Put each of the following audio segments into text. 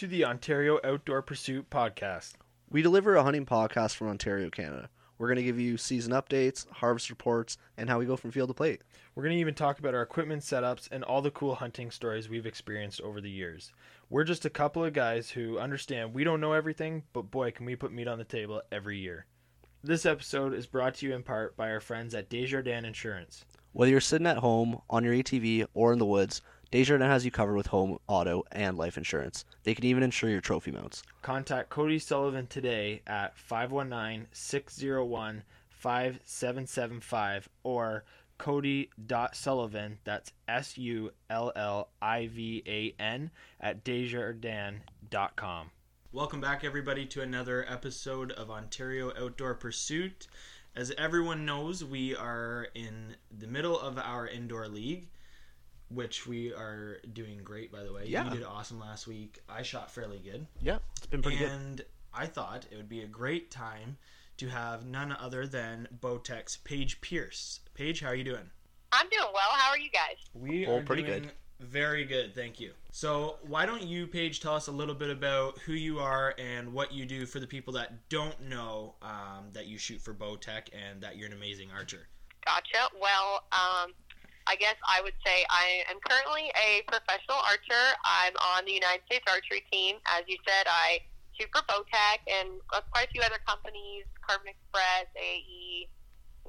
to the Ontario Outdoor Pursuit podcast. We deliver a hunting podcast from Ontario, Canada. We're going to give you season updates, harvest reports, and how we go from field to plate. We're going to even talk about our equipment setups and all the cool hunting stories we've experienced over the years. We're just a couple of guys who understand we don't know everything, but boy, can we put meat on the table every year. This episode is brought to you in part by our friends at Desjardins Insurance. Whether you're sitting at home, on your ATV, or in the woods, Desjardins has you covered with home, auto, and life insurance. They can even insure your trophy mounts. Contact Cody Sullivan today at 519 601 5775 or cody.sullivan, that's S U L L I V A N, at desjardins.com. Welcome back, everybody, to another episode of Ontario Outdoor Pursuit. As everyone knows, we are in the middle of our indoor league which we are doing great by the way. Yeah. You did awesome last week. I shot fairly good. Yeah, it's been pretty good. and I thought it would be a great time to have none other than Bowtech's Paige Pearce. Paige, how are you doing? I'm doing well. How are you guys? We Oh, are pretty doing good. Very good, thank you. So, why don't you, Paige, tell us a little bit about who you are and what you do for the people that don't know um, that you shoot for Bowtech and that you're an amazing archer. Gotcha. Well, um, I guess I would say I am currently a professional archer. I'm on the United States Archery team. As you said, I shoot for Bowtech and uh, quite a few other companies, Carbon Express, AE,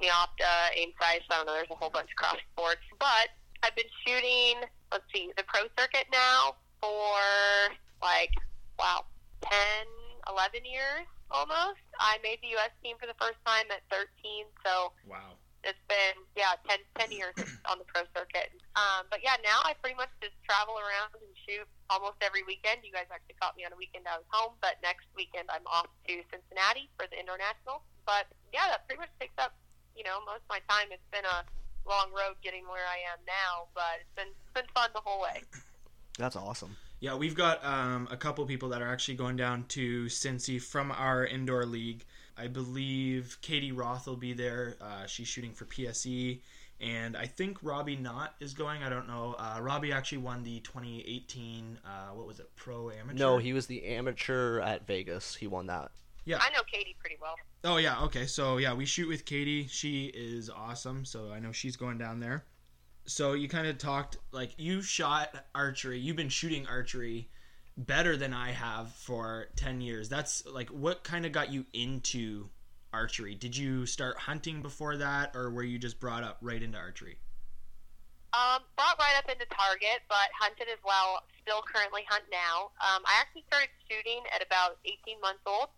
Neopta, Aim Size. I don't know, there's a whole bunch of cross sports. But I've been shooting, let's see, the pro circuit now for like, wow, 10, 11 years almost. I made the U.S. team for the first time at 13, so Wow. It's been yeah 10, 10 years on the pro circuit. Um, but yeah now i pretty much just travel around and shoot almost every weekend. You guys actually caught me on a weekend i was home but next weekend i'm off to cincinnati for the indoor national but yeah that pretty much takes up you know most of my time. It's been a long road getting where i am now but it's been it's been fun the whole way. That's awesome. Yeah, we've got um, a couple people that are actually going down to Cincy from our indoor league. I believe Katie Roth will be there. Uh, she's shooting for PSE. And I think Robbie Knott is going. I don't know. Uh, Robbie actually won the 2018, uh, what was it, Pro Amateur? No, he was the amateur at Vegas. He won that. Yeah. I know katie pretty well Oh, yeah, okay. So, yeah, we shoot with Katie. She is awesome. So I know she's going down there. So you kind of talked, like, you shot archery. You've been shooting archery better than I have for 10 years. That's like what kind of got you into archery? Did you start hunting before that or were you just brought up right into archery? Um, brought right up into Target, but hunted as well. Still currently hunt now. Um, I actually started shooting at about 18 months old.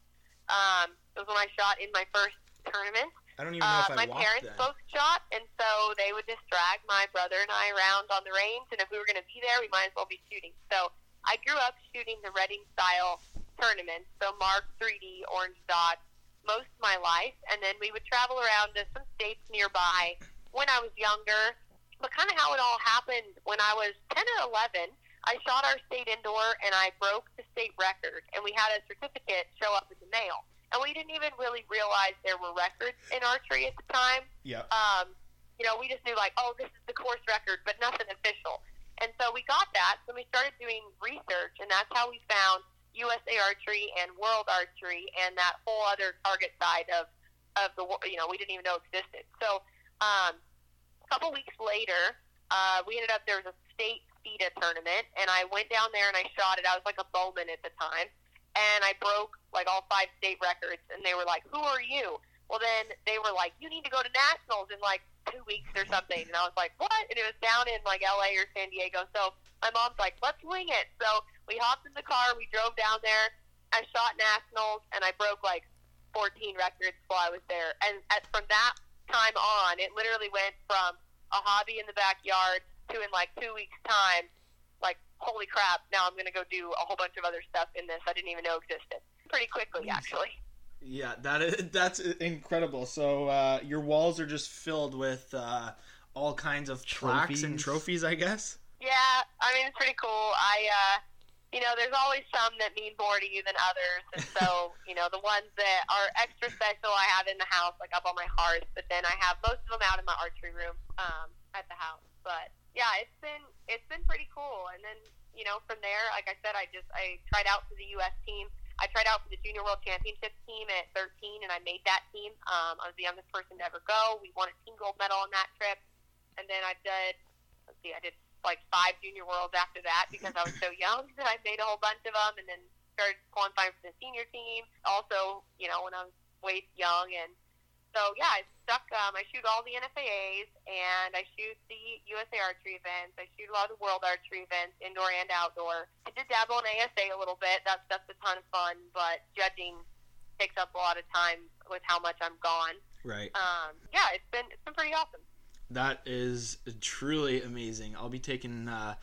Um, it was when I shot in my first tournament. I don't even know Uh, if I my parents then. both shot, and so they would just drag my brother and I around on the range. And if we were going to be there, we might as well be shooting. So I grew up shooting the Reading style tournaments, so Mark 3D, Orange Dot, most of my life. And then we would travel around to some states nearby when I was younger. But kind of how it all happened when I was 10 or 11, I shot our state indoor and I broke the state record. And we had a certificate show up in the mail. And we didn't even really realize there were records in archery at the time Yeah. um, you know, we just knew like, oh, this is the course record, but nothing official. And so we got that. So we started doing research, and that's how we found USA Archery and World Archery and that whole other target side of of the you know we didn't even know existed. So um, a couple weeks later, uh, we ended up there was a state FITA tournament, and I went down there and I shot it. I was like a bowman at the time, and I broke like all five state records. And they were like, "Who are you?" Well, then they were like, "You need to go to nationals in like two weeks or something." And I was like, "What?" And it was down in like L.A. or San Diego. So my mom's like, "Let's wing it." So we hopped in the car, we drove down there. I shot nationals, and I broke like 14 records while I was there. And at, from that time on, it literally went from a hobby in the backyard to in like two weeks' time, like holy crap! Now I'm going to go do a whole bunch of other stuff in this I didn't even know existed. Pretty quickly, actually. Yeah, that is that's incredible. So uh, your walls are just filled with uh, all kinds of plaques and Trophies. trophies, I guess. Yeah, I mean it's pretty cool. I, uh, you know, there's always some that mean more to you than others, and so you know the ones that are extra special I have in the house, like up on my hearth. But then I have most of them out in my archery room um, at the house. But yeah, it's been it's been pretty cool. And then you know, from there, like I said, I just I tried out for the U.S. team. I tried out for the Junior World Championship team at 13, and I made that team. Um, I was the youngest person to ever go. We won a team gold medal on that trip, and then I did. Let's see, I did like five Junior Worlds after that because I was so young that I made a whole bunch of them, and then started qualifying for the senior team. Also, you know, when I was way young, and so yeah, I stuck. Um, I shoot all the NFAAs, and I shoot the USA Archery events. I shoot a lot of the World Archery events, indoor and outdoor. I did dabble in ASA a little bit. That stuff's a ton of fun, but judging takes up a lot of time with how much I'm gone. Right. Um, yeah, it's been it's been pretty awesome. That is truly amazing. I'll be taking uh,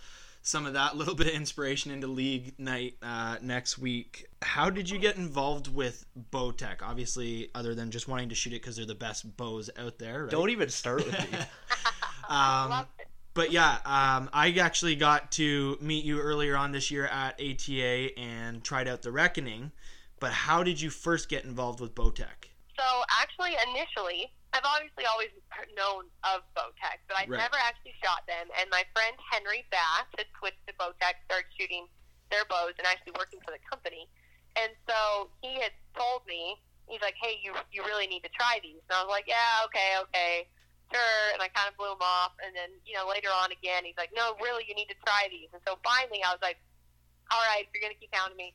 some of that little bit of inspiration into league night uh, next week. How did you get involved with Bowtech? Obviously, other than just wanting to shoot it because they're the best bows out there. Right? Don't even start with me. Um, but yeah, um, I actually got to meet you earlier on this year at ATA and tried out the Reckoning. But how did you first get involved with Bowtech? So actually, initially, I've obviously always known of Bowtech, but I'd Right. never actually shot them. And my friend Henry Bass had switched to Bowtech, started shooting their bows, and actually working for the company. And so he had told me, he's like, "Hey, you you really need to try these." And I was like, "Yeah, okay, okay, sure." And I kind of blew him off. And then you know later on again, he's like, "No, really, you need to try these." And so finally, I was like, "All right, if you're gonna keep hounding me,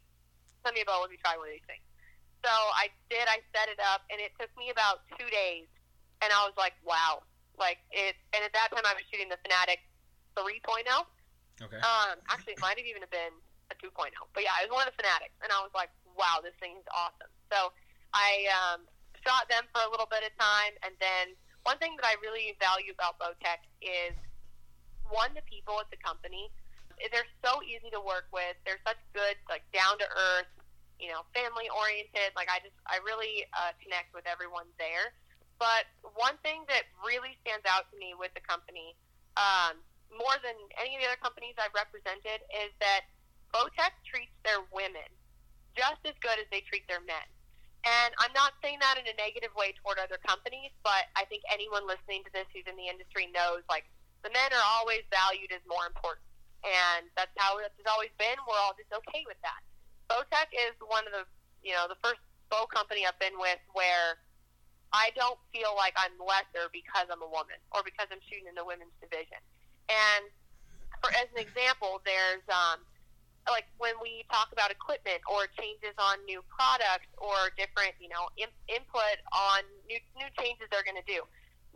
send me a bow. Let me try one of these things." So I did. I set it up, and it took me about two days, and I was like, "Wow!" Like it. And at that time, I was shooting the Fanatic 3.0. Okay. Um, actually, it might have even been a 2.0. But yeah, it was one of the Fanatics, and I was like, "Wow, this thing is awesome." So I um, shot them for a little bit of time, and then one thing that I really value about Bowtech is one, the people at the company. They're so easy to work with. They're such good, like down to earth, you know, family oriented. Like I just, I really uh, connect with everyone there. But one thing that really stands out to me with the company, um, more than any of the other companies I've represented, is that Bowtech treats their women just as good as they treat their men. And I'm not saying that in a negative way toward other companies, but I think anyone listening to this who's in the industry knows like the men are always valued as more important. And that's how it's always been. We're all just okay with that. Bowtech is one of the, you know, the first bow company I've been with where I don't feel like I'm lesser because I'm a woman or because I'm shooting in the women's division. And for as an example, there's um, like when we talk about equipment or changes on new products or different, you know, in, input on new new changes they're going to do.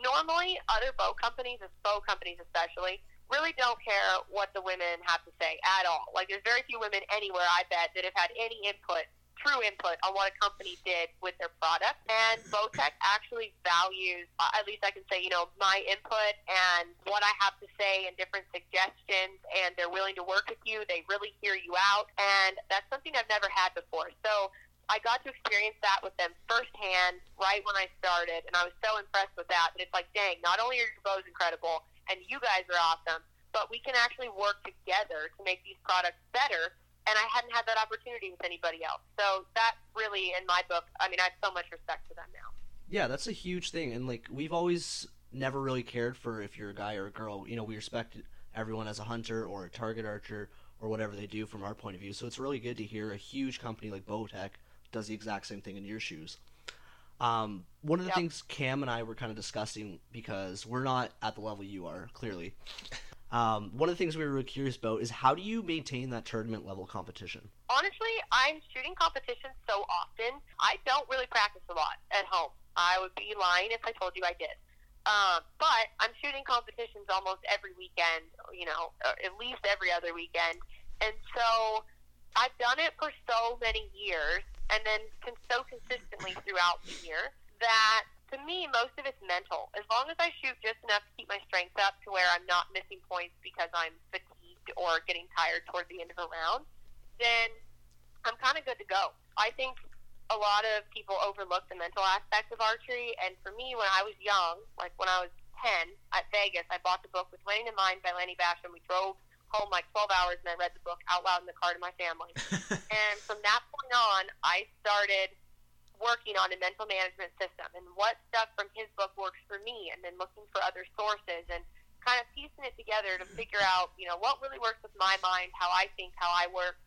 Normally, other bow companies, bow companies especially, really don't care what the women have to say at all. Like, there's very few women anywhere, I bet, that have had any input, true input, on what a company did with their product. And Bowtech actually values, uh, at least I can say, you know, my input and what I have to say and different suggestions, and they're willing to work with you. They really hear you out, and that's something I've never had before. So I got to experience that with them firsthand right when I started, and I was so impressed with that. And it's like, dang, not only are your bows incredible, and you guys are awesome, but we can actually work together to make these products better. And I hadn't had that opportunity with anybody else. So that really, in my book, I mean, I have so much respect for them now. Yeah, that's a huge thing, and like we've always never really cared for if you're a guy or a girl. You know, we respect everyone as a hunter or a target archer or whatever they do from our point of view. So it's really good to hear a huge company like Bowtech does the exact same thing in your shoes. Um, one of the Yep. things Cam and I were kind of discussing because we're not at the level you are clearly. Um, one of the things we were curious about is how do you maintain that tournament level competition? Honestly, I'm shooting competitions so often, I don't really practice a lot at home. I would be lying if I told you I did. Um, but I'm shooting competitions almost every weekend, you know, or at least every other weekend. And so I've done it for so many years and then so consistently throughout the year that to me, most of it's mental. As long as I shoot just enough to keep my strength up to where I'm not missing points because I'm fatigued or getting tired toward the end of a round, then I'm kind of good to go. I think a lot of people overlook the mental aspect of archery, and for me, when I was young, like when I was 10 at Vegas, I bought the book with Winning the Mind by Lanny Bassham. We drove home like 12 hours, and I read the book out loud in the car to my family. and from that point on, I started working on a mental management system and what stuff from his book works for me, and then looking for other sources and kind of piecing it together to figure out, you know, what really works with my mind, how I think, how I work.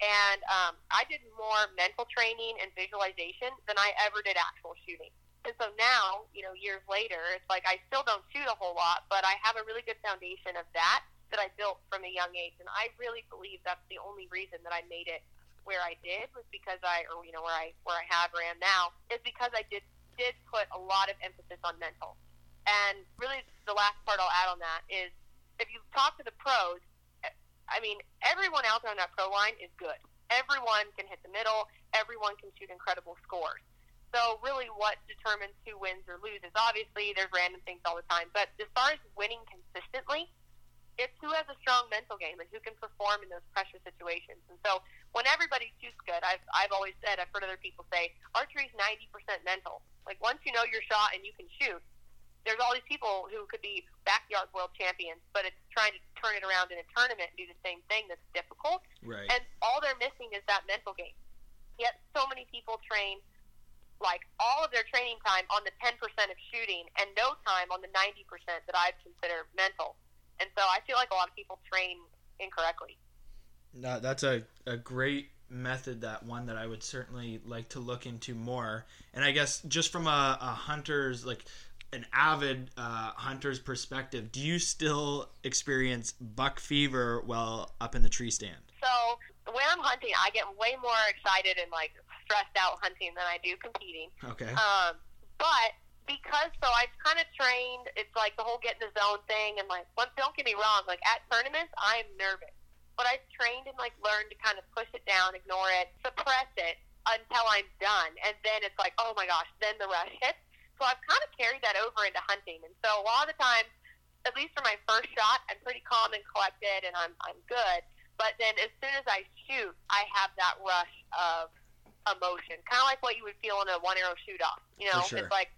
And um, I did more mental training and visualization than I ever did actual shooting. And so now, you know, years later, it's like I still don't shoot a whole lot, but I have a really good foundation of that that I built from a young age. And I really believe that's the only reason that I made it where I did was because I, or you know, where I where I have ran now is because I did did put a lot of emphasis on mental. And really, the last part I'll add on that is if you talk to the pros, I mean, everyone out there on that pro line is good. Everyone can hit the middle. Everyone can shoot incredible scores. So really, what determines who wins or loses? Obviously, there's random things all the time, but as far as winning consistently, it's who has a strong mental game and who can perform in those pressure situations. And so, when everybody shoots good, I've I've always said, I've heard other people say, archery is 90% mental. Like once you know your shot and you can shoot, there's all these people who could be backyard world champions, but it's trying to turn it around in a tournament and do the same thing that's difficult. Right. And all they're missing is that mental game. Yet so many people train like all of their training time on the 10% of shooting and no time on the 90% that I'd consider mental. And so I feel like a lot of people train incorrectly. No, that's a, a great method that one that I would certainly like to look into more. And I guess just from a, a hunter's like an avid uh, hunter's perspective, do you still experience buck fever while up in the tree stand? So when I'm hunting, I get way more excited and like stressed out hunting than I do competing. Okay. Um, but because so I've kind of trained. It's like the whole get in the zone thing, and like, one, don't get me wrong. Like at tournaments, I'm nervous, but I've trained and like learned to kind of push it down, ignore it, suppress it until I'm done, and then it's like, oh my gosh, then the rush hits so I've kind of carried that over into hunting. And so a lot of the times, at least for my first shot, I'm pretty calm and collected and I'm, I'm good. But then as soon as I shoot, I have that rush of emotion, kind of like what you would feel in a one arrow shoot off. You know, sure. it's like,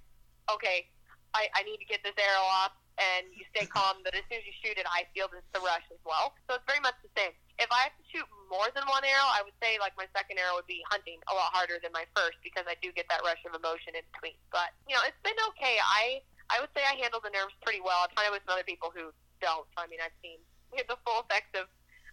okay, I, I need to get this arrow off, and you stay calm. But as soon as you shoot it, I feel this the rush as well. So it's very much the same. If I have to shoot more than one arrow, I would say like my second arrow would be hunting a lot harder than my first because I do get that rush of emotion in between. But you know, it's been okay. I I would say I handle the nerves pretty well. I've it with some other people who don't. I mean, I've seen the full effects of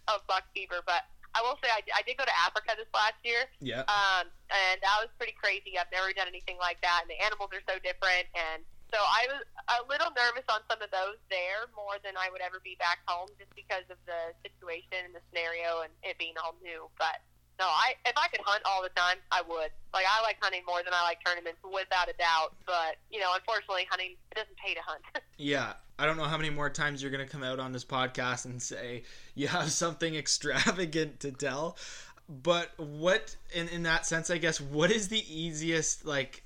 of buck fever, but. I will say I, I did go to Africa this last year. Yeah. Um, and that was pretty crazy. I've never done anything like that, and the animals are so different. And so I was a little nervous on some of those there more than I would ever be back home, just because of the situation and the scenario and it being all new. But no, I if I could hunt all the time, I would. Like I like hunting more than I like tournaments, without a doubt. But you know, unfortunately, hunting it doesn't pay to hunt. yeah, I don't know how many more times you're gonna come out on this podcast and say you have something extravagant to tell. But what, in in that sense, I guess, what is the easiest like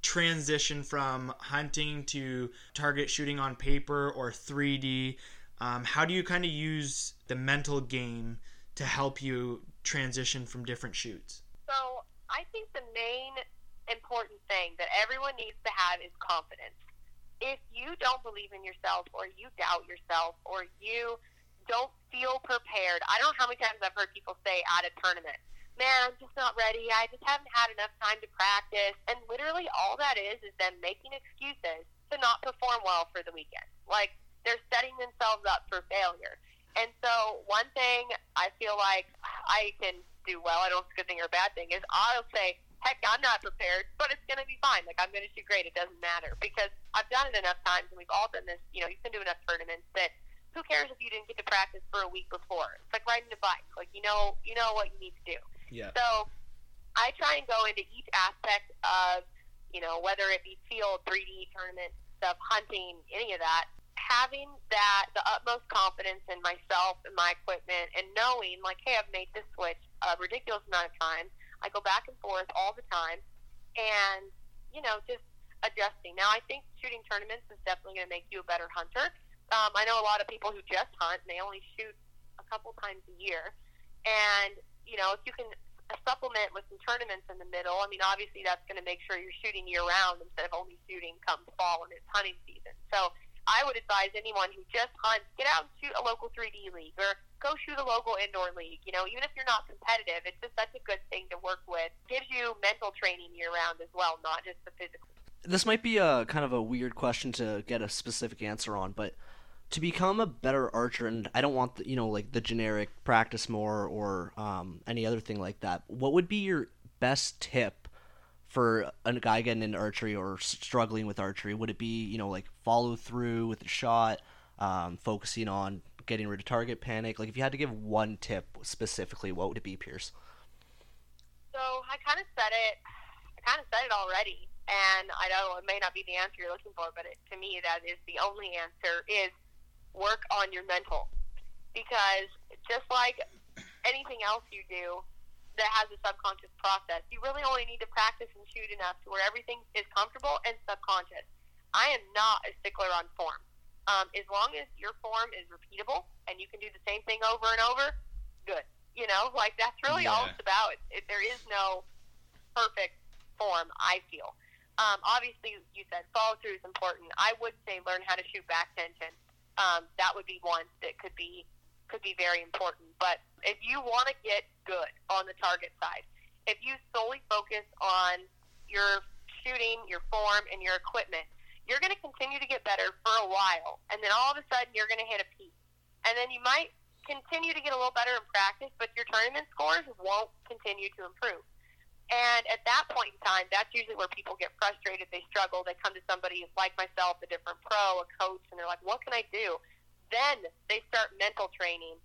transition from hunting to target shooting on paper or 3D? Um, how do you kind of use the mental game to help you transition from different shoots? So I think the main important thing that everyone needs to have is confidence. If you don't believe in yourself or you doubt yourself or you don't feel prepared, I don't know how many times I've heard people say at a tournament, man, I'm just not ready. I just haven't had enough time to practice. And literally all that is is them making excuses to not perform well for the weekend. Like they're setting themselves up for failure. And so one thing I feel like I can do well, I don't know if it's a good thing or a bad thing, is I'll say, heck, I'm not prepared, but it's going to be fine. Like, I'm going to shoot great. It doesn't matter because I've done it enough times and we've all done this. You know, you've been to enough tournaments that who cares if you didn't get to practice for a week before? It's like riding a bike. Like, you know, you know what you need to do. Yeah. So I try and go into each aspect of, you know, whether it be field, 3D tournament stuff, hunting, any of that, having that the utmost confidence in myself and my equipment, and knowing like, hey, I've made this switch a ridiculous amount of times. I go back and forth all the time, and you know, just adjusting. Now, I think shooting tournaments is definitely going to make you a better hunter. Um, I know a lot of people who just hunt and they only shoot a couple times a year, and you know, if you can supplement with some tournaments in the middle, I mean, obviously that's going to make sure you're shooting year round instead of only shooting come fall and it's hunting season. So I would advise anyone who just hunts, get out and shoot a local 3D league or go shoot a local indoor league. You know, even if you're not competitive, it's just such a good thing to work with. gives you mental training year round as well, not just the physical. This might be a kind of a weird question to get a specific answer on, but to become a better archer, and I don't want the, you know like the generic practice more or um, any other thing like that. What would be your best tip for a guy getting into archery or struggling with archery? Would it be you know like follow through with the shot, um, focusing on getting rid of target panic? Like if you had to give one tip specifically, what would it be, Pearce? So I kind of said it. I kind of said it already, and I know it may not be the answer you're looking for, but it, to me, that is the only answer: is work on your mental, because just like anything else you do that has a subconscious process, you really only need to practice and shoot enough to where everything is comfortable and subconscious. I am not a stickler on form. Um, as long as your form is repeatable and you can do the same thing over and over, good. You know, like that's really yeah. all it's about. It, there is no perfect form. I feel. Um, obviously, you said follow through is important. I would say learn how to shoot back tension. Um, that would be one that could be could be very important. But if you want to get good on the target side, if you solely focus on your shooting, your form, and your equipment, you're going to continue to get better for a while, and then all of a sudden you're going to hit a peak, and then you might continue to get a little better in practice, but your tournament scores won't continue to improve. And at that point in time, that's usually where people get frustrated. They struggle. They come to somebody like myself, a different pro, a coach, and they're like, what can I do? Then they start mental training.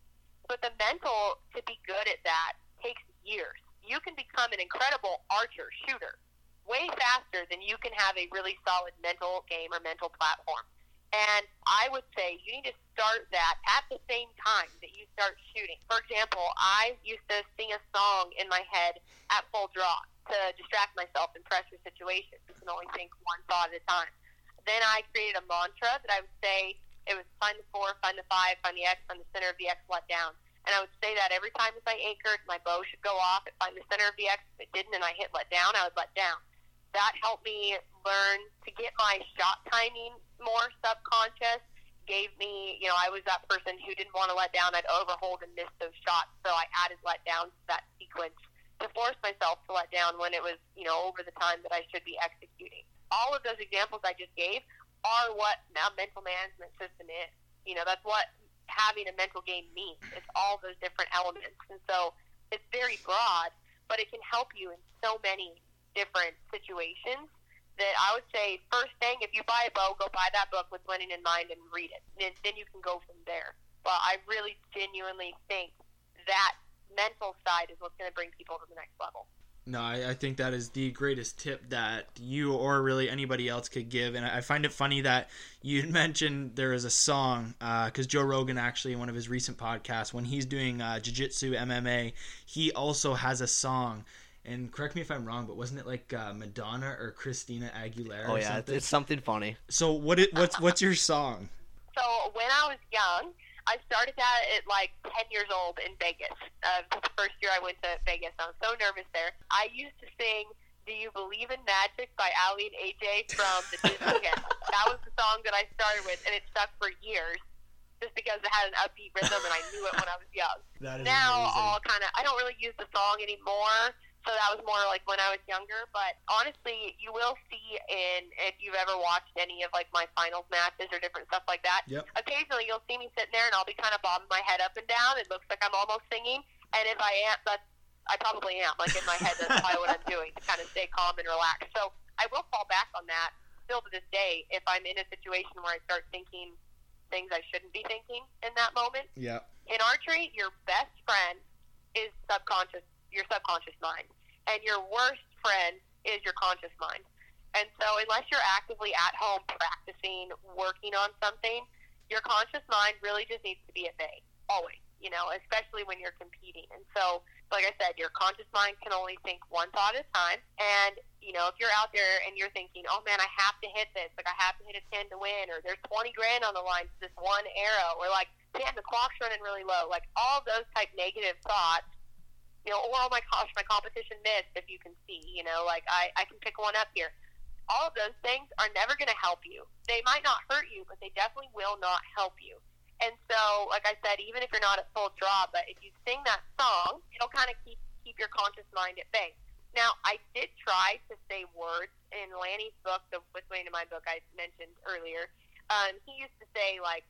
But the mental, to be good at that, takes years. You can become an incredible archer, shooter, way faster than you can have a really solid mental game or mental platform. And I would say you need to start that at the same time that you start shooting. For example, I used to sing a song in my head at full draw to distract myself in pressure situations. You can only think one thought at a time. Then I created a mantra that I would say it was find the four, find the five, find the X, find the center of the X, let down. And I would say that every time as I anchored, my bow should go off. If find the center of the X, if it didn't and I hit let down, I would let down. That helped me learn to get my shot timing more subconscious gave me, you know, I was that person who didn't want to let down. I'd overhold and miss those shots. So I added let down to that sequence to force myself to let down when it was, you know, over the time that I should be executing. All of those examples I just gave are what a mental management system is. You know, that's what having a mental game means. It's all those different elements. And so it's very broad, but it can help you in so many different situations that I would say first thing, if you buy a bow, go buy that book with winning in mind and read it. And then you can go from there. But I really genuinely think that mental side is what's going to bring people to the next level. No, I, I, think that is the greatest tip that you or really anybody else could give. And I, I find it funny that you mentioned there is a song, because uh, Joe Rogan actually, in one of his recent podcasts, when he's doing uh, Jiu Jitsu MMA, he also has a song and correct me if I'm wrong, but wasn't it like uh, Madonna or Christina Aguilera? Oh yeah, something? it's something funny. So what? It, what's what's your song? So when I was young, I started that at like 10 years old in Vegas. Uh, the first year I went to Vegas, I was so nervous there. I used to sing "Do You Believe in Magic" by Aly and AJ from the Disney Channel. That was the song that I started with, and it stuck for years just because it had an upbeat rhythm and I knew it when I was young. Now amazing. all kind of I don't really use the song anymore so that was more like when I was younger. But honestly, you will see in if you've ever watched any of like my finals matches or different stuff like that. Yep. Occasionally, you'll see me sitting there and I'll be kind of bobbing my head up and down. It looks like I'm almost singing, and if I am, that's I probably am. Like in my head, that's probably what I'm doing to kind of stay calm and relaxed. So I will fall back on that still to this day if I'm in a situation where I start thinking things I shouldn't be thinking in that moment. Yeah. In archery, your best friend is subconscious, your subconscious mind and your worst friend is your conscious mind. And so, unless you're actively at home practicing, working on something, your conscious mind really just needs to be at bay, always, you know, especially when you're competing. And so, like I said, your conscious mind can only think one thought at a time. And, you know, if you're out there and you're thinking, oh man, I have to hit this, like I have to hit a 10 to win, or there's 20 grand on the line for this one arrow, or like, damn, the clock's running really low, like all those type negative thoughts you know, or oh my gosh, my competition missed. If you can see, you know, like I, I can pick one up here. All of those things are never going to help you. They might not hurt you, but they definitely will not help you. And so, like I said, even if you're not at full draw, but if you sing that song, it'll kind of keep keep your conscious mind at bay. Now, I did try to say words in Lanny's book, the With Winning in Mind book I mentioned earlier. Um, he used to say like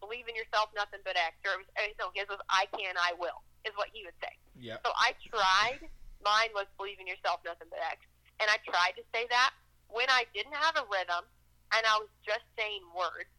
believe in yourself, nothing but X. Or no, his was I can, I will, is what he would say. Yeah. So I tried. Mine was believe in yourself, nothing but X. And I tried to say that when I didn't have a rhythm and I was just saying words.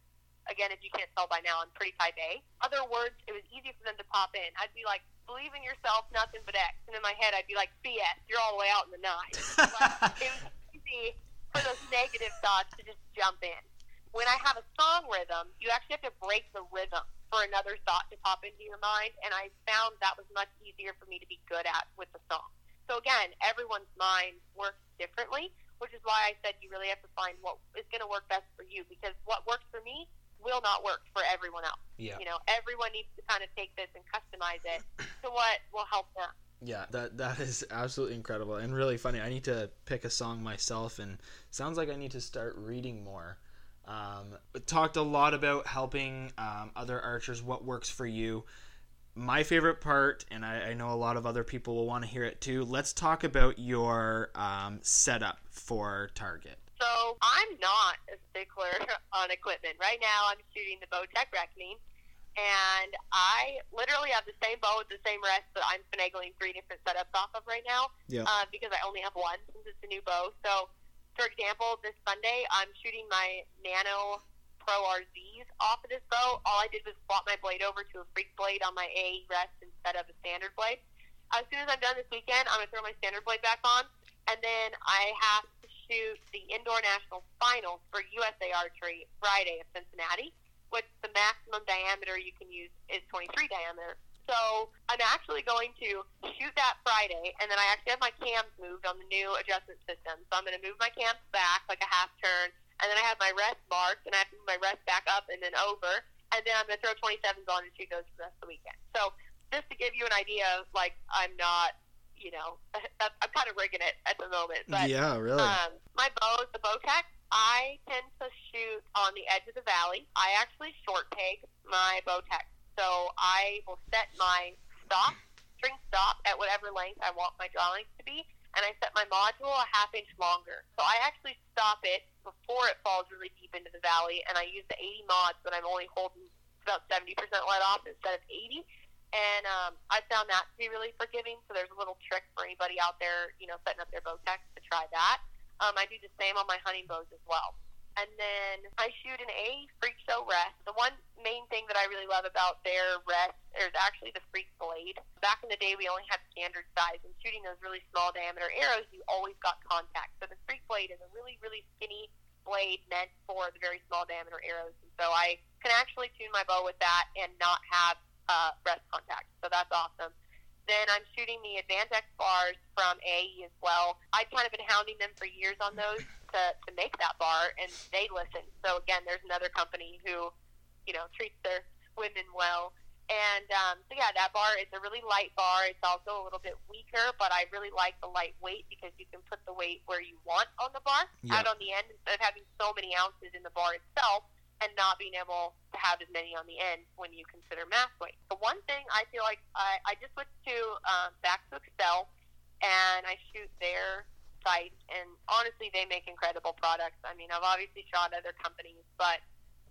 Again, if you can't tell by now, I'm pretty type A. Other words, it was easy for them to pop in. I'd be like, believe in yourself, nothing but X. And in my head, I'd be like, BS, you're all the way out in the nine. like, it was easy for those negative thoughts to just jump in. When I have a song rhythm, you actually have to break the rhythm for another thought to pop into your mind. And I found that was much easier for me to be good at with the song. So again, everyone's mind works differently, which is why I said you really have to find what is going to work best for you because what works for me will not work for everyone else. Yeah. You know, everyone needs to kind of take this and customize it to what will help them. Yeah, that that is absolutely incredible and really funny. I need to pick a song myself, and sounds like I need to start reading more. Um, talked a lot about helping um, other archers. What works for you? My favorite part, and I, I know a lot of other people will want to hear it too. Let's talk about your um, setup for target. So I'm not a stickler on equipment. Right now, I'm shooting the Bowtech Reckoning, and I literally have the same bow with the same rest but I'm finagling three different setups off of right now Yeah. uh, because I only have one since it's a new bow. So, for example, this Sunday, I'm shooting my Nano Pro RZs off of this bow. All I did was swap my blade over to a freak blade on my A rest instead of a standard blade. As soon as I'm done this weekend, I'm going to throw my standard blade back on, and then I have to shoot the Indoor National Finals for USA Archery Friday at Cincinnati, which the maximum diameter you can use is 23 diameter. So I'm actually going to shoot that Friday, and then I actually have my cams moved on the new adjustment system. So I'm going to move my cams back like a half turn, and then I have my rest marked, and I have to move my rest back up and then over, and then I'm going to throw 27s on and shoot those for the rest of the weekend. So just to give you an idea, like I'm not, you know, I'm kind of rigging it at the moment, but yeah, really. um, my bow is the Bowtech. I tend to shoot on the edge of the valley. I actually short peg my Bowtech. So I will set my stop, string stop, at whatever length I want my draw length to be, and I set my module a half inch longer. So I actually stop it before it falls really deep into the valley, and I use the 80 mods, but I'm only holding about 70% let off instead of 80 and um, I found that to be really forgiving. So there's a little trick for anybody out there, you know, setting up their Bowtechs to try that. Um, I do the same on my hunting bows as well. And then I shoot an A Freak Show rest. The one main thing that I really love about their rest is actually the Freak blade. Back in the day, we only had standard size, and shooting those really small diameter arrows, you always got contact. So the Freak blade is a really, really skinny blade meant for the very small diameter arrows. And so I can actually tune my bow with that and not have uh, rest contact. So that's awesome. Then I'm shooting the Advance X bars from AE as well. I've kind of been hounding them for years on those to, to make that bar, and they listen. So again, there's another company who, you know, treats their women well. And um, so yeah, that bar is a really light bar. It's also a little bit weaker, but I really like the light weight because you can put the weight where you want on the bar, Yeah. out on the end, instead of having so many ounces in the bar itself and not being able to have as many on the end when you consider mass weight. The one thing I feel like I, I just switched to um, back to Axcel, and I shoot their sight, and honestly, they make incredible products. I mean, I've obviously shot other companies, but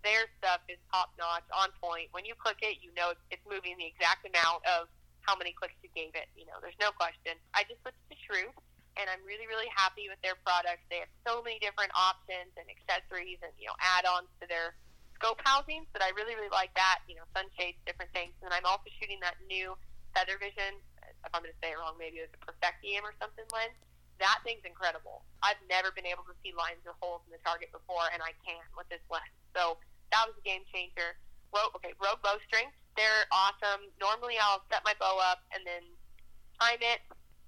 their stuff is top notch, on point. When you click it, you know it's moving the exact amount of how many clicks you gave it. You know, there's no question. I just switched to Shrewd, and I'm really, really happy with their products. They have so many different options and accessories and, you know, add-ons to their scope housings that I really, really like that, you know, sunshades, different things. And I'm also shooting that new Feather Vision, if I'm going to say it wrong, maybe it was a Perfectium or something lens. That thing's incredible. I've never been able to see lines or holes in the target before, and I can with this lens. So that was a game changer. Rogue, okay, Rogue bowstrings, they're awesome. Normally I'll set my bow up and then time it,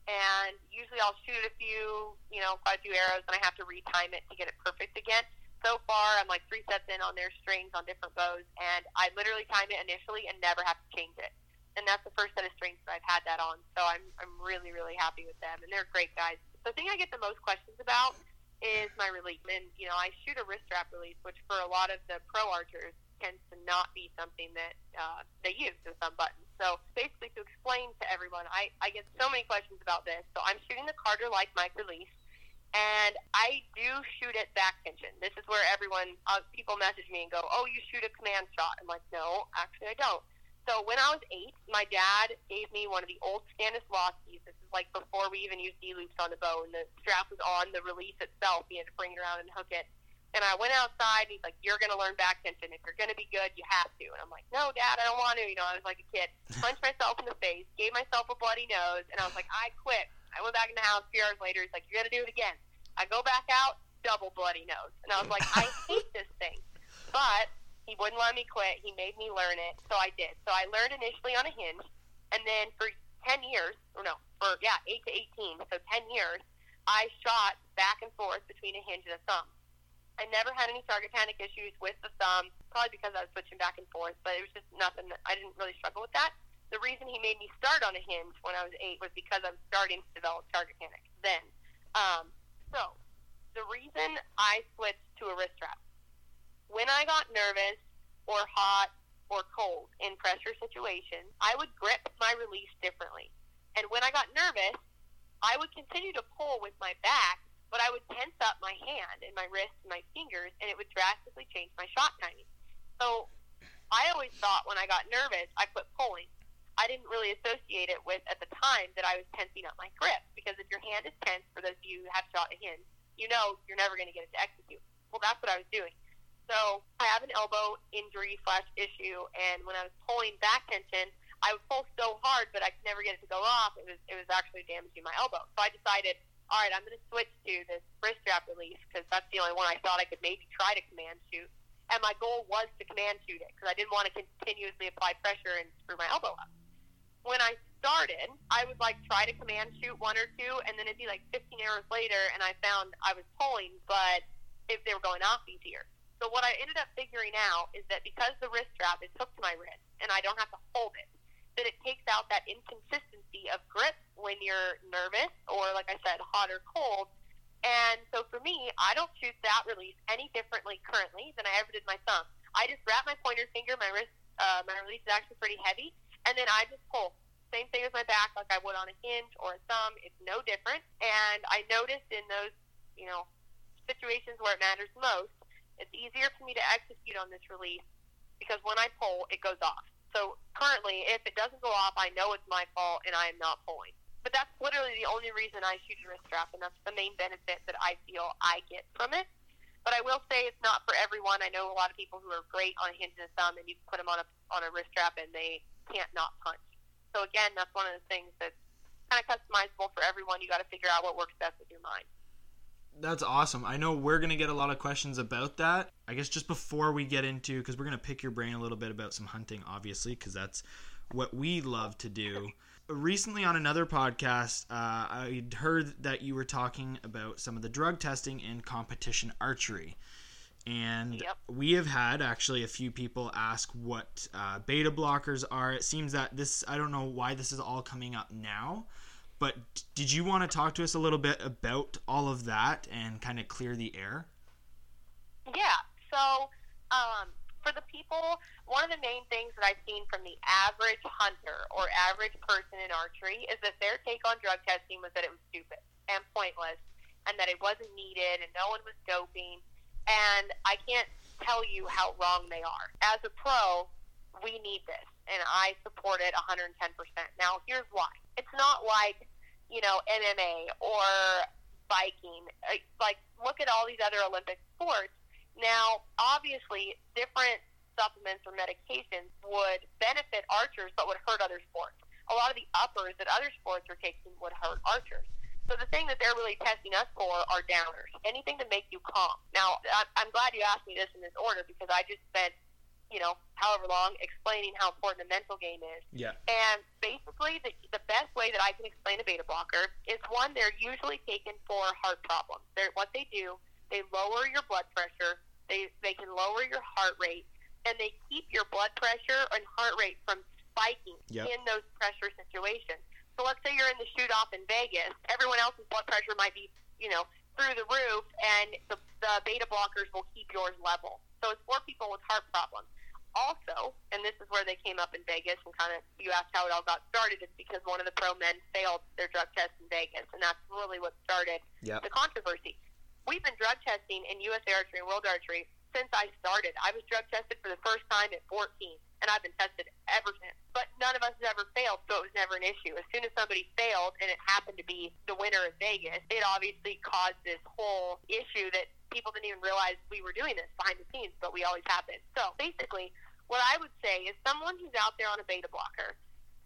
and usually I'll shoot a few, you know, quite a few arrows, and I have to retime it to get it perfect again. So far, I'm like three sets in on their strings on different bows, and I literally time it initially and never have to change it. And that's the first set of strings that I've had that on, so I'm I'm really really happy with them, and they're great guys. The thing I get the most questions about is my release, and you know I shoot a wrist strap release, which for a lot of the pro archers tends to not be something that uh, they use with some buttons. So basically, to explain to everyone, I, I get so many questions about this. So I'm shooting the Carter Like mic release, and I do shoot at back tension. This is where everyone, uh, people message me and go, "Oh, you shoot a command shot." I'm like, "No, actually, I don't." So when I was eight, my dad gave me one of the old Stanislawskis. This is like before we even used D loops on the bow, and the strap was on the release itself. He had to bring it around and hook it. And I went outside, and he's like, "You're to learn back tension. If you're to be good, you have to." And I'm like, "No, Dad, I don't want to." You know, I was like a kid. Punched myself in the face, gave myself a bloody nose, and I was like, "I quit." I went back in the house. Few hours later, he's like, "You got to do it again." I go back out, double bloody nose, and I was like, "I hate this thing," but he wouldn't let me quit. He made me learn it, so I did. So I learned initially on a hinge, and then for ten years, or no, for yeah, eight to eighteen, so ten years, I shot back and forth between a hinge and a thumb. I never had any target panic issues with the thumb, probably because I was switching back and forth, but it was just nothing. That, I didn't really struggle with that. The reason he made me start on a hinge when I was eight was because I was starting to develop target panic then. Um, so, the reason I switched to a wrist strap, when I got nervous or hot or cold in pressure situations, I would grip my release differently. And when I got nervous, I would continue to pull with my back but I would tense up my hand and my wrist and my fingers, and it would drastically change my shot timing. So I always thought when I got nervous, I quit pulling. I didn't really associate it with at the time that I was tensing up my grip because if your hand is tense, for those of you who have shot a hinge, you know you're never going to get it to execute. Well, that's what I was doing. So I have an elbow injury slash issue, and when I was pulling back tension, I would pull so hard, but I could never get it to go off. It was it was actually damaging my elbow. So I decided all right, I'm going to switch to this wrist strap release because that's the only one I thought I could maybe try to command shoot. And my goal was to command shoot it because I didn't want to continuously apply pressure and screw my elbow up. When I started, I would like try to command shoot one or two, and then it'd be like 15 hours later, and I found I was pulling, but if they were going off easier. So what I ended up figuring out is that because the wrist strap is hooked to my wrist and I don't have to hold it, that it takes out that inconsistency of grip when you're nervous or, like I said, hot or cold. And so for me, I don't shoot that release any differently currently than I ever did my thumb. I just wrap my pointer finger, my wrist, uh, my release is actually pretty heavy, and then I just pull. Same thing as my back, like I would on a hinge or a thumb. It's no different. And I noticed in those, you know, situations where it matters most, it's easier for me to execute on this release because when I pull, it goes off. So currently, if it doesn't go off, I know it's my fault and I am not pulling. But that's literally the only reason I shoot a wrist strap, and that's the main benefit that I feel I get from it. But I will say it's not for everyone. I know a lot of people who are great on a hinge and a thumb, and you put them on a on a wrist strap, and they can't not punch. So again, that's one of the things that's kind of customizable for everyone. You got to figure out what works best with your mind. That's awesome. I know we're going to get a lot of questions about that. I guess just before we get into, because we're going to pick your brain a little bit about some hunting, obviously, because that's what we love to do. Recently, on another podcast, uh, I heard that you were talking about some of the drug testing in competition archery. And Yep. we have had actually a few people ask what uh, beta blockers are. It seems that this, I don't know why this is all coming up now, but did you want to talk to us a little bit about all of that and kind of clear the air? Yeah. So, um, for the people, one of the main things that I've seen from the average hunter or average person in archery is that their take on drug testing was that it was stupid and pointless, and that it wasn't needed, and no one was doping. And I can't tell you how wrong they are. As a pro, we need this, and I support it 110%. Now, here's why. It's not like, you know, MMA or biking. Like- Like, look at all these other Olympic sports. Now, obviously, different supplements or medications would benefit archers but would hurt other sports. A lot of the uppers that other sports are taking would hurt archers. So the thing that they're really testing us for are downers. Anything to make you calm. Now, I'm glad you asked me this in this order because I just spent, you know, however long explaining how important the mental game is. Yeah. And basically, the, the best way that I can explain a beta blocker is one, they're usually taken for heart problems. They're, what they do, they lower your blood pressure, they, they can lower your heart rate, and they keep your blood pressure and heart rate from spiking Yep. in those pressure situations. So let's say you're in the shoot off in Vegas, everyone else's blood pressure might be, you know, through the roof, and the, the beta blockers will keep yours level. So it's for people with heart problems. also, and this is where they came up in Vegas and kind of you asked how it all got started. It's because one of the pro men failed their drug test in Vegas, and that's really what started Yep. the controversy. We've been drug testing in USA Archery and World Archery since I started. I was drug tested for the first time at 14, and I've been tested ever since. But none of us has ever failed, so it was never an issue. As soon as somebody failed, and it happened to be the winner of Vegas, it obviously caused this whole issue that people didn't even realize we were doing this behind the scenes, but we always have been. So basically, what I would say is someone who's out there on a beta blocker,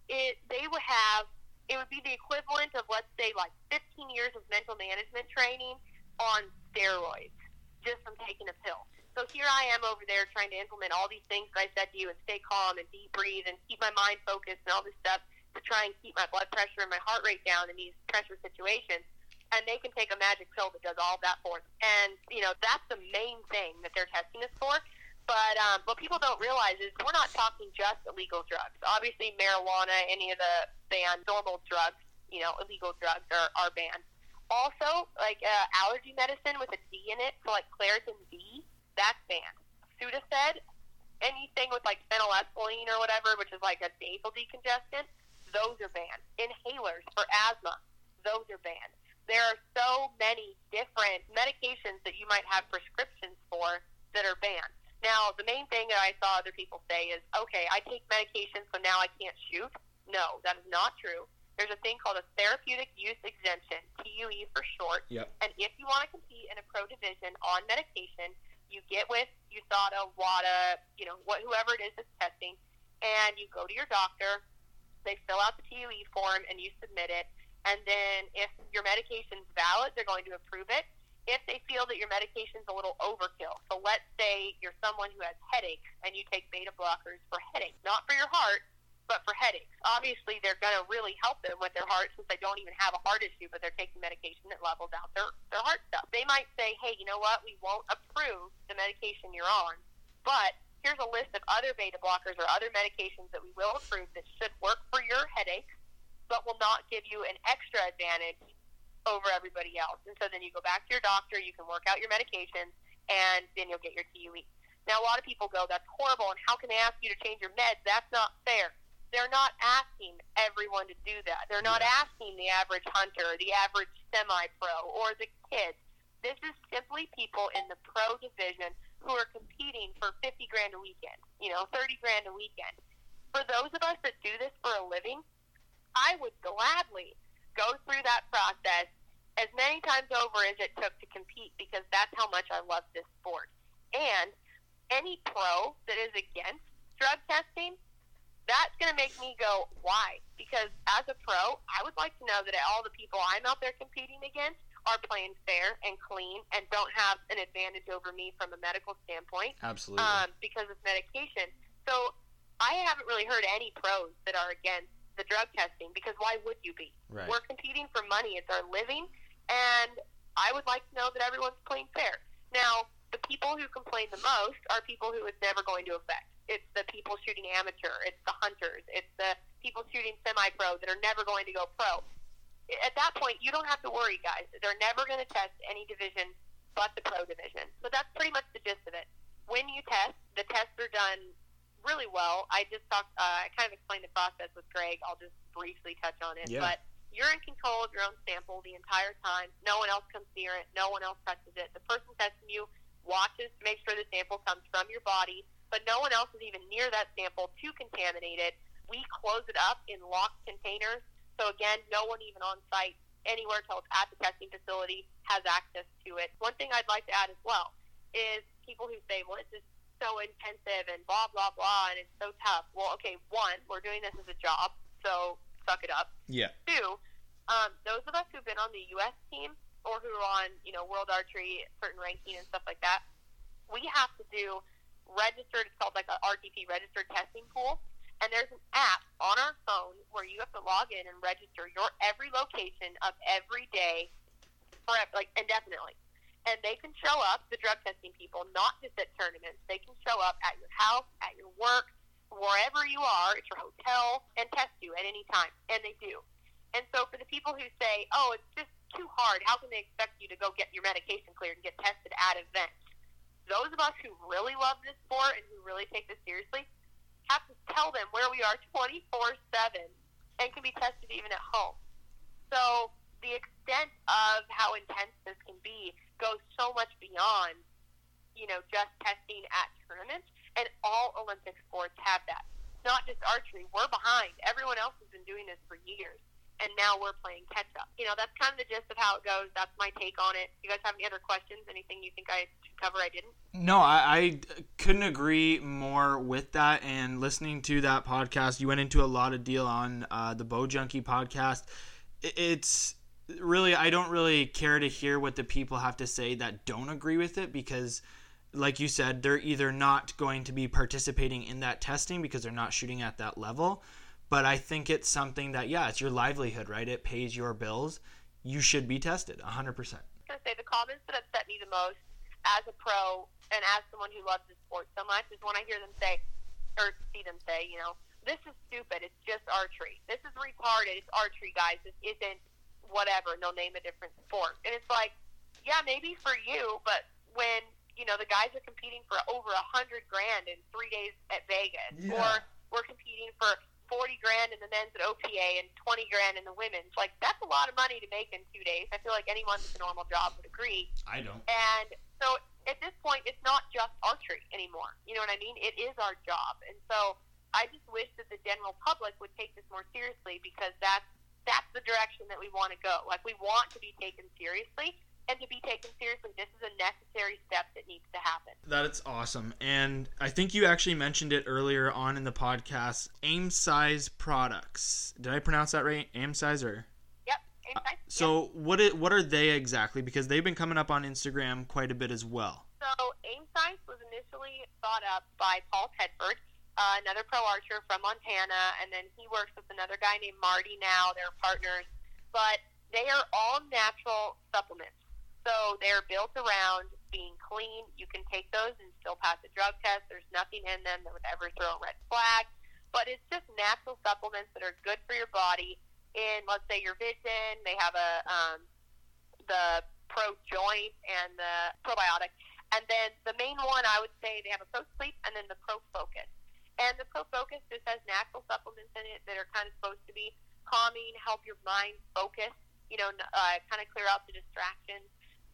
it they would have it would be the equivalent of let's say like 15 years of mental management training on steroids just from taking a pill. So here I am over there trying to implement all these things that I said to you and stay calm and deep breathe and keep my mind focused and all this stuff to try and keep my blood pressure and my heart rate down in these pressure situations. And they can take a magic pill that does all that for them. And, you know, that's the main thing that they're testing this for. But um, what people don't realize is we're not talking just illegal drugs. Obviously, marijuana, any of the banned normal drugs, you know, illegal drugs are, are banned. Also, like uh, allergy medicine with a D in it, so like Claritin D, that's banned. Sudafed, anything with like phenylethylamine or whatever, which is like a nasal decongestant, those are banned. Inhalers for asthma, those are banned. There are so many different medications that you might have prescriptions for that are banned. Now, the main thing that I saw other people say is, okay, I take medication, so now I can't shoot. No, that is not true. There's a thing called a therapeutic use exemption, TUE for short. Yep. And if you want to compete in a pro division on medication, you get with USADA, WADA, you know, what, whoever it is that's testing, and you go to your doctor. They fill out the TUE form and you submit it. And then if your medication's valid, they're going to approve it. If they feel that your medication's a little overkill, so let's say you're someone who has headaches and you take beta blockers for headaches, not for your heart, but for headaches. Obviously, they're going to really help them with their heart since they don't even have a heart issue, but they're taking medication that levels out their, their heart stuff. They might say, hey, you know what? We won't approve the medication you're on, but here's a list of other beta blockers or other medications that we will approve that should work for your headaches, but will not give you an extra advantage over everybody else. And so then you go back to your doctor, you can work out your medications, and then you'll get your TUE. Now, a lot of people go, that's horrible, and how can they ask you to change your meds? That's not fair. They're not asking everyone to do that. They're not Yeah. asking the average hunter, the average semi pro, or the kids. This is simply people in the pro division who are competing for 50 grand a weekend, you know, 30 grand a weekend. For those of us that do this for a living, I would gladly go through that process as many times over as it took to compete because that's how much I love this sport. And any pro that is against drug testing, that's going to make me go, why? Because as a pro, I would like to know that all the people I'm out there competing against are playing fair and clean and don't have an advantage over me from a medical standpoint Absolutely. um, because of medication. So I haven't really heard any pros that are against the drug testing because why would you be? right. We're competing for money. It's our living, and I would like to know that everyone's playing fair. Now, the people who complain the most are people who it's never going to affect. It's the people shooting amateur. It's the hunters. It's the people shooting semi-pro that are never going to go pro. At that point, you don't have to worry, guys. They're never going to test any division but the pro division. So that's pretty much the gist of it. When you test, the tests are done really well. I just talked. Uh, I kind of explained the process with Greg. I'll just briefly touch on it. Yeah. But you're in control of your own sample the entire time. No one else comes near it. No one else touches it. The person testing you watches to make sure the sample comes from your body, but no one else is even near that sample to contaminate it. We close it up in locked containers. So again, no one even on site anywhere till it's at the testing facility has access to it. One thing I'd like to add as well is people who say, well, it's just so intensive and blah, blah, blah, and it's so tough. Well, okay, one, we're doing this as a job, so suck it up. yeah. Two, um, those of us who've been on the U.S. team or who are on, you know, World Archery, certain ranking and stuff like that, we have to do registered. It's called like a RTP registered testing pool, and there's an app on our phone where you have to log in and register your every location of every day, forever, like indefinitely. And they can show up, the drug testing people, not just at tournaments. They can show up at your house, at your work, wherever you are, at your hotel, and test you at any time. And they do. And so for the people who say, oh, it's just too hard, how can they expect you to go get your medication cleared and get tested at events? Those of us who really love this sport and who really take this seriously have to tell them where we are 24 7 and can be tested even at home. So the extent of how intense this can be goes so much beyond, you know, just testing at tournaments. And all Olympic sports have that. Not just archery. We're behind. Everyone else has been doing this for years and now we're playing catch up. You know, that's kind of the gist of how it goes. That's my take on it. You guys have any other questions? Anything you think I should cover I didn't? No, I, I couldn't agree more with that. And listening to that podcast, you went into a lot of deal on uh, the Bow Junkie podcast. It's really, I don't really care to hear what the people have to say that don't agree with it because like you said, they're either not going to be participating in that testing because they're not shooting at that level, but I think it's something that yeah, it's your livelihood, right? It pays your bills. You should be tested 100%. I was going to say the comments that upset me the most as a pro and as someone who loves the sport so much is when I hear them say or see them say, you know, this is stupid. It's just archery. This is retarded. It's archery, guys. This isn't whatever. And they'll name a different sport. And it's like, yeah, maybe for you, but when you know the guys are competing for over a hundred grand in three days at Vegas, yeah. or we're competing for 40 grand in the men's at OPA and 20 grand in the women's. Like, that's a lot of money to make in two days. I feel like anyone with a normal job would agree. I don't. And so at this point, it's not just archery anymore. You know what I mean? It is our job. And so I just wish that the general public would take this more seriously because that's, that's the direction that we want to go. Like, we want to be taken seriously and to be taken seriously. This is a necessary step that needs to happen. That is awesome. And I think you actually mentioned it earlier on in the podcast Aim Size Products. Did I pronounce that right? Aim Size or? Yep. Aim uh, size. so yep. what it, what are they exactly? Because they've been coming up on Instagram quite a bit as well. So Aim Size was initially thought up by Paul Tedford, uh, another pro archer from Montana, and then he works with another guy named Marty now. They're partners, but they are all natural supplements. So they're built around being clean. You can take those and still pass a drug test. There's nothing in them that would ever throw a red flag. But it's just natural supplements that are good for your body. In let's say your vision, they have a um, the Pro Joint and the probiotic, and then the main one I would say they have a Pro Sleep and then the Pro Focus. And the Pro Focus just has natural supplements in it that are kind of supposed to be calming, help your mind focus, you know, uh, kind of clear out the distractions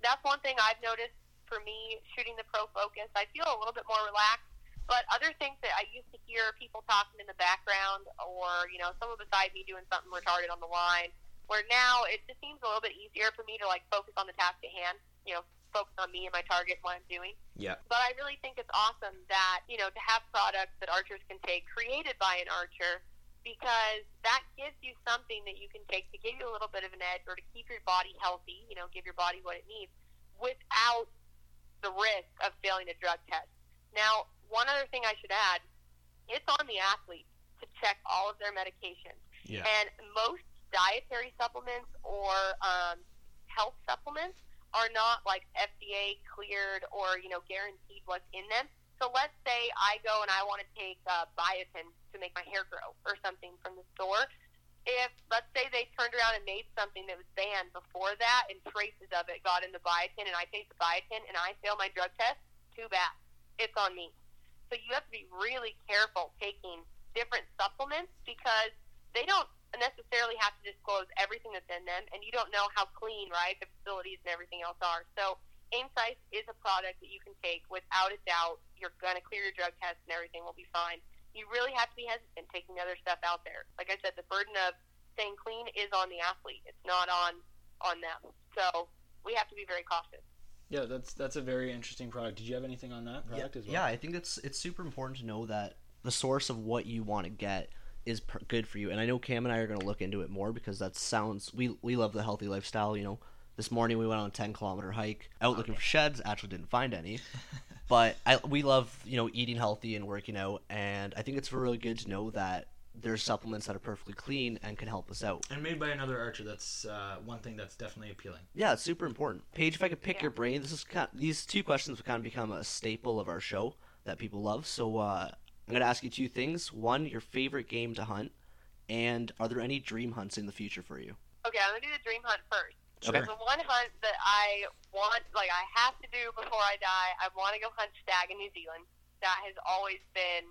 that's one thing I've noticed for me shooting the pro focus. I feel a little bit more relaxed. But other things that I used to hear people talking in the background, or you know, someone beside me doing something retarded on the line, where now it just seems a little bit easier for me to like focus on the task at hand. You know, focus on me and my target, and what I'm doing. Yeah. But I really think it's awesome that you know to have products that archers can take, created by an archer, because that gives you something that you can take to give you a little bit of an edge or to keep your body healthy, you know, give your body what it needs without the risk of failing a drug test. Now, one other thing I should add, it's on the athlete to check all of their medications. Yeah. And most dietary supplements or um, health supplements are not like FDA cleared or, you know, guaranteed what's in them. So let's say I go and I want to take uh, biotin to make my hair grow or something from the store. If let's say they turned around and made something that was banned before that and traces of it got into biotin and I take the biotin and I fail my drug test, too bad. It's on me. So you have to be really careful taking different supplements because they don't necessarily have to disclose everything that's in them and you don't know how clean, right, the facilities and everything else are. So AimSight is a product that you can take without a doubt. You're going to clear your drug test and everything will be fine. You really have to be hesitant taking other stuff out there. Like I said, the burden of staying clean is on the athlete. It's not on on them. So we have to be very cautious. Yeah, that's that's a very interesting product. Did you have anything on that product yeah, as well? Yeah, I think it's it's super important to know that the source of what you want to get is per- good for you. And I know Cam and I are going to look into it more because that sounds we we love the healthy lifestyle. You know, this morning we went on a 10 kilometer hike out looking for sheds. Actually, didn't find any. but I, we love you know eating healthy and working out, and I think it's really good to know that there's supplements that are perfectly clean and can help us out. And made by another archer. That's uh, one thing that's definitely appealing. Yeah, it's super important. Paige, if I could pick yeah. your brain, this is kind of, these two questions have kind of become a staple of our show that people love. So uh, I'm going to ask you two things. One, your favorite game to hunt, and are there any dream hunts in the future for you? Okay, I'm going to do the dream hunt first. Sure. The one hunt that I want, like I have to do before I die, I want to go hunt stag in New Zealand. That has always been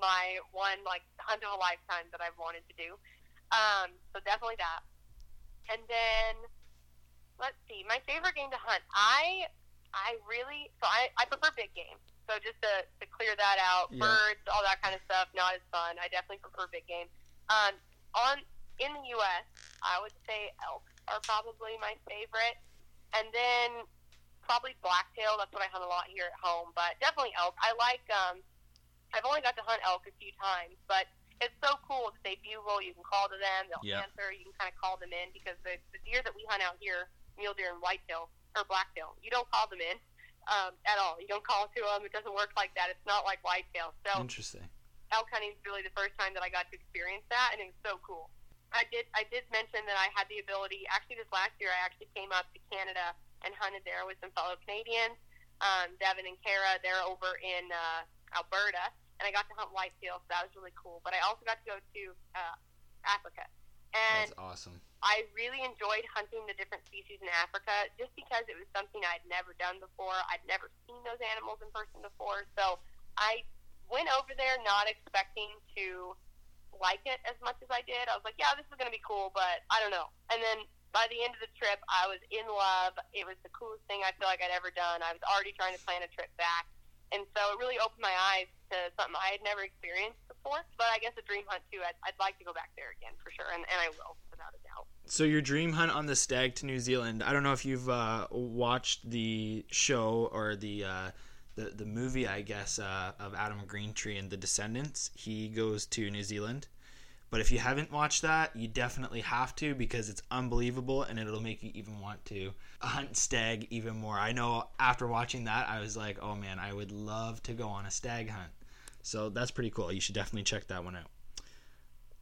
my one like hunt of a lifetime that I've wanted to do. Um, so definitely that. And then let's see, my favorite game to hunt. I I really so I, I prefer big game. So just to, to clear that out, Yeah. birds, all that kind of stuff, not as fun. I definitely prefer big game. Um, on in the U.S., I would say elk are probably my favorite, and then probably blacktail. That's what I hunt a lot here at home, but definitely elk. I like. Um, I've only got to hunt elk a few times, but it's so cool that they bugle. You can call to them. They'll Yeah. answer. You can kind of call them in because the, the deer that we hunt out here, mule deer and whitetail or blacktail, you don't call them in um, at all. You don't call to them. It doesn't work like that. It's not like whitetail. So Interesting. elk hunting is really the first time that I got to experience that, and it was so cool. I did I did mention that I had the ability. Actually, this last year, I actually came up to Canada and hunted there with some fellow Canadians, um, Devin and Kara. They're over in uh, Alberta, and I got to hunt whitetail, so that was really cool. But I also got to go to uh, Africa, and That's awesome. I really enjoyed hunting the different species in Africa just because it was something I'd never done before. I'd never seen those animals in person before. So I went over there not expecting to like it as much as I did. I was like, yeah, this is going to be cool, but I don't know. And then by the end of the trip, I was in love. It was the coolest thing I feel like I'd ever done. I was already trying to plan a trip back. And so it really opened my eyes to something I had never experienced before. But I guess a dream hunt, too. I'd, I'd like to go back there again for sure, and, and I will, without a doubt. So your dream hunt on the stag to New Zealand. I don't know if you've uh, watched the show or the uh, the the movie, I guess, uh, of Adam Greentree and the Descendants. He goes to New Zealand. But if you haven't watched that, you definitely have to because it's unbelievable and it'll make you even want to hunt stag even more. I know after watching that, I was like, oh man, I would love to go on a stag hunt. So that's pretty cool. You should definitely check that one out.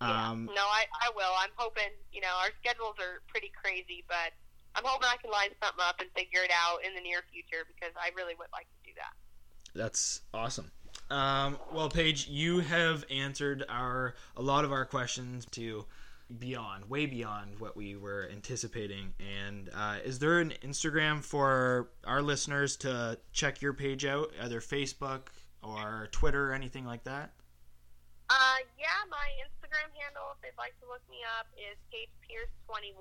Yeah. Um, no, I, I will. I'm hoping, you know, our schedules are pretty crazy, but I'm hoping I can line something up and figure it out in the near future because I really would like to do that. That's awesome. Um, well, Paige, you have answered our a lot of our questions to beyond, way beyond what we were anticipating. And uh, is there an Instagram for our listeners to check your page out, either Facebook or Twitter or anything like that? Uh, yeah, my Instagram handle, if they'd like to look me up, is Paige Pearce 21,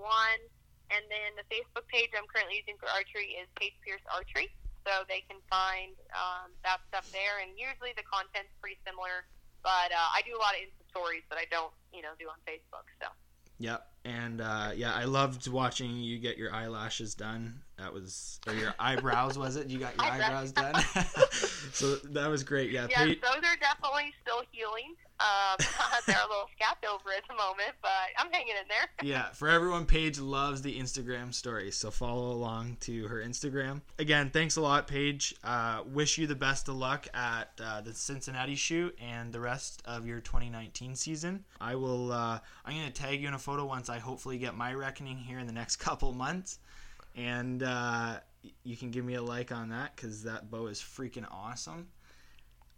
and then the Facebook page I'm currently using for archery is Paige Pearce Archery, so they can find um, that stuff there. And usually the content's pretty similar, but uh, I do a lot of Insta stories that I don't, you know, do on Facebook. So Yep. And uh, yeah, I loved watching you get your eyelashes done. That was or your eyebrows was it? You got your eyebrows done. so that was great. Yeah. yes, Paige- those are definitely still healing. Um, they're a little scabbed over at the moment, but I'm hanging in there. yeah, for everyone, Paige loves the Instagram stories, so follow along to her Instagram. Again, thanks a lot, Paige. Uh, wish you the best of luck at uh, the Cincinnati shoot and the rest of your 2019 season. I will. Uh, I'm gonna tag you in a photo once I hopefully get my reckoning here in the next couple months, and uh, you can give me a like on that because that bow is freaking awesome.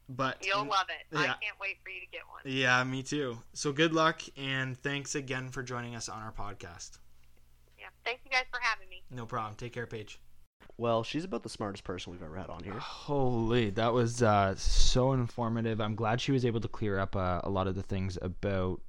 But You'll love it. I can't wait for you to get one. yeah, me too. So good luck and thanks again for joining us on our podcast. Yeah. Thank you guys for having me. No problem. Take care, Paige. Well, she's about the smartest person we've ever had on here. Holy, that was uh, so informative. I'm glad she was able to clear up uh, a lot of the things about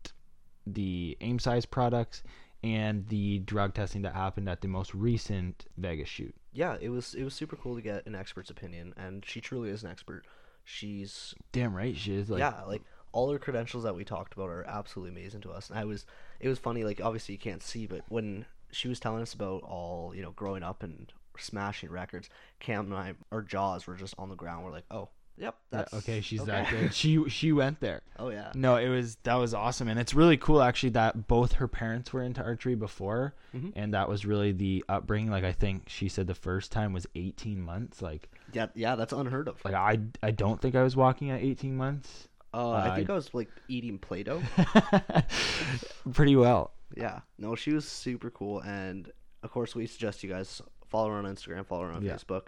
the aim size products and the drug testing that happened at the most recent Vegas shoot. Yeah, it was it was super cool to get an expert's opinion, and she truly is an expert. She's Damn right, she is. Like, yeah, like all her credentials that we talked about are absolutely amazing to us. And I was, it was funny. Like obviously you can't see, but when she was telling us about all you know growing up and smashing records, Cam and I, our jaws were just on the ground. We're like, oh, yep, Yeah, okay, she's okay. that good. She she went there. oh yeah, No, it was that was awesome, and it's really cool actually that both her parents were into archery before, Mhm. and that was really the upbringing. Like I think she said the first time was 18 months. Like yeah, yeah, that's unheard of. like I I don't think I was walking at 18 months. uh, I think I- I was like eating Play-Doh. Pretty well. yeah, no, she was super cool, and of course we suggest you guys follow her on Instagram, follow her on Yeah. Facebook.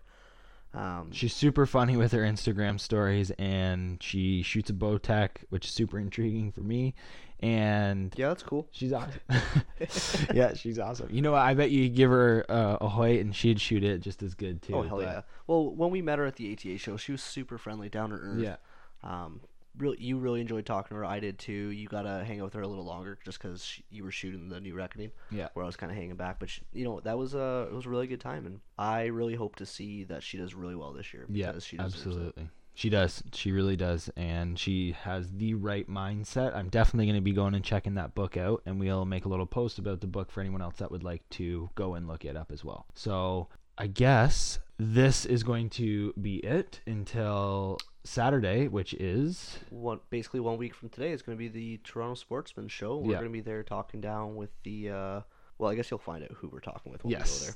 Um, She's super funny with her Instagram stories, and she shoots a Bowtech, which is super intriguing for me. And yeah, that's cool. she's awesome. yeah, she's awesome. You know, what? I bet you give her uh, a Hoyt, and she'd shoot it just as good too. Oh hell but- yeah! Well, when we met her at the ATA show, she was super friendly, down to earth. Yeah. Um, really, you really enjoyed talking to her. I did too. You got to hang out with her a little longer just because you were shooting the new reckoning. Yeah. Where I was kind of hanging back, but she, you know that was a it was a really good time, and I really hope to see that she does really well this year. Yeah, because she deserves it. absolutely. She does. She really does. And she has the right mindset. I'm definitely going to be going and checking that book out. And we'll make a little post about the book for anyone else that would like to go and look it up as well. So I guess this is going to be it until Saturday, which is. One basically one week from today is going to be the Toronto Sportsman Show. We're Yeah. going to be there talking down with the. Uh, well, I guess you'll find out who we're talking with when we Yes. go there.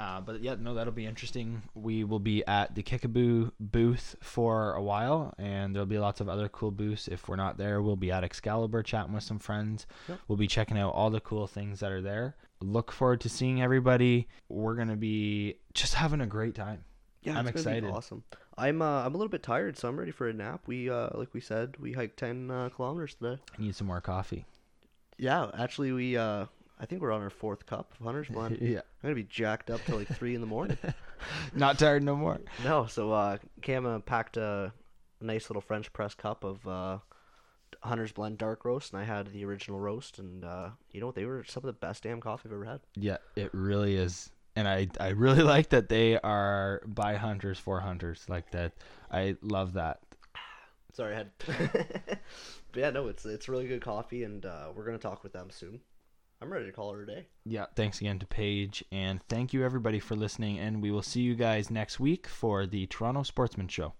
Uh, but yeah, no, that'll be interesting. We will be at the Kickaboo booth for a while, and there'll be lots of other cool booths. If we're not there, we'll be at Excalibur chatting with some friends. Yep. We'll be checking out all the cool things that are there. Look forward to seeing everybody. We're gonna be just having a great time. Yeah, I'm it's gonna be excited. awesome. I'm uh, I'm a little bit tired, so I'm ready for a nap. We uh, like we said, we hiked ten uh, kilometers today. I need some more coffee. Yeah, actually, we uh, I think we're on our fourth cup of Hunter's Blend. yeah, I'm gonna be jacked up till like three in the morning. not tired no more. No, so uh, Cam uh, packed a nice little French press cup of uh, Hunter's Blend dark roast, and I had the original roast, and uh, you know what? They were some of the best damn coffee I've ever had. Yeah, it really is. And I, I really like that they are by hunters for hunters like that. I love that. Sorry, I had. but yeah, no, it's it's really good coffee, and uh, we're gonna talk with them soon. I'm ready to call her a day. Yeah, thanks again to Paige, and thank you everybody for listening. And we will see you guys next week for the Toronto Sportsman Show.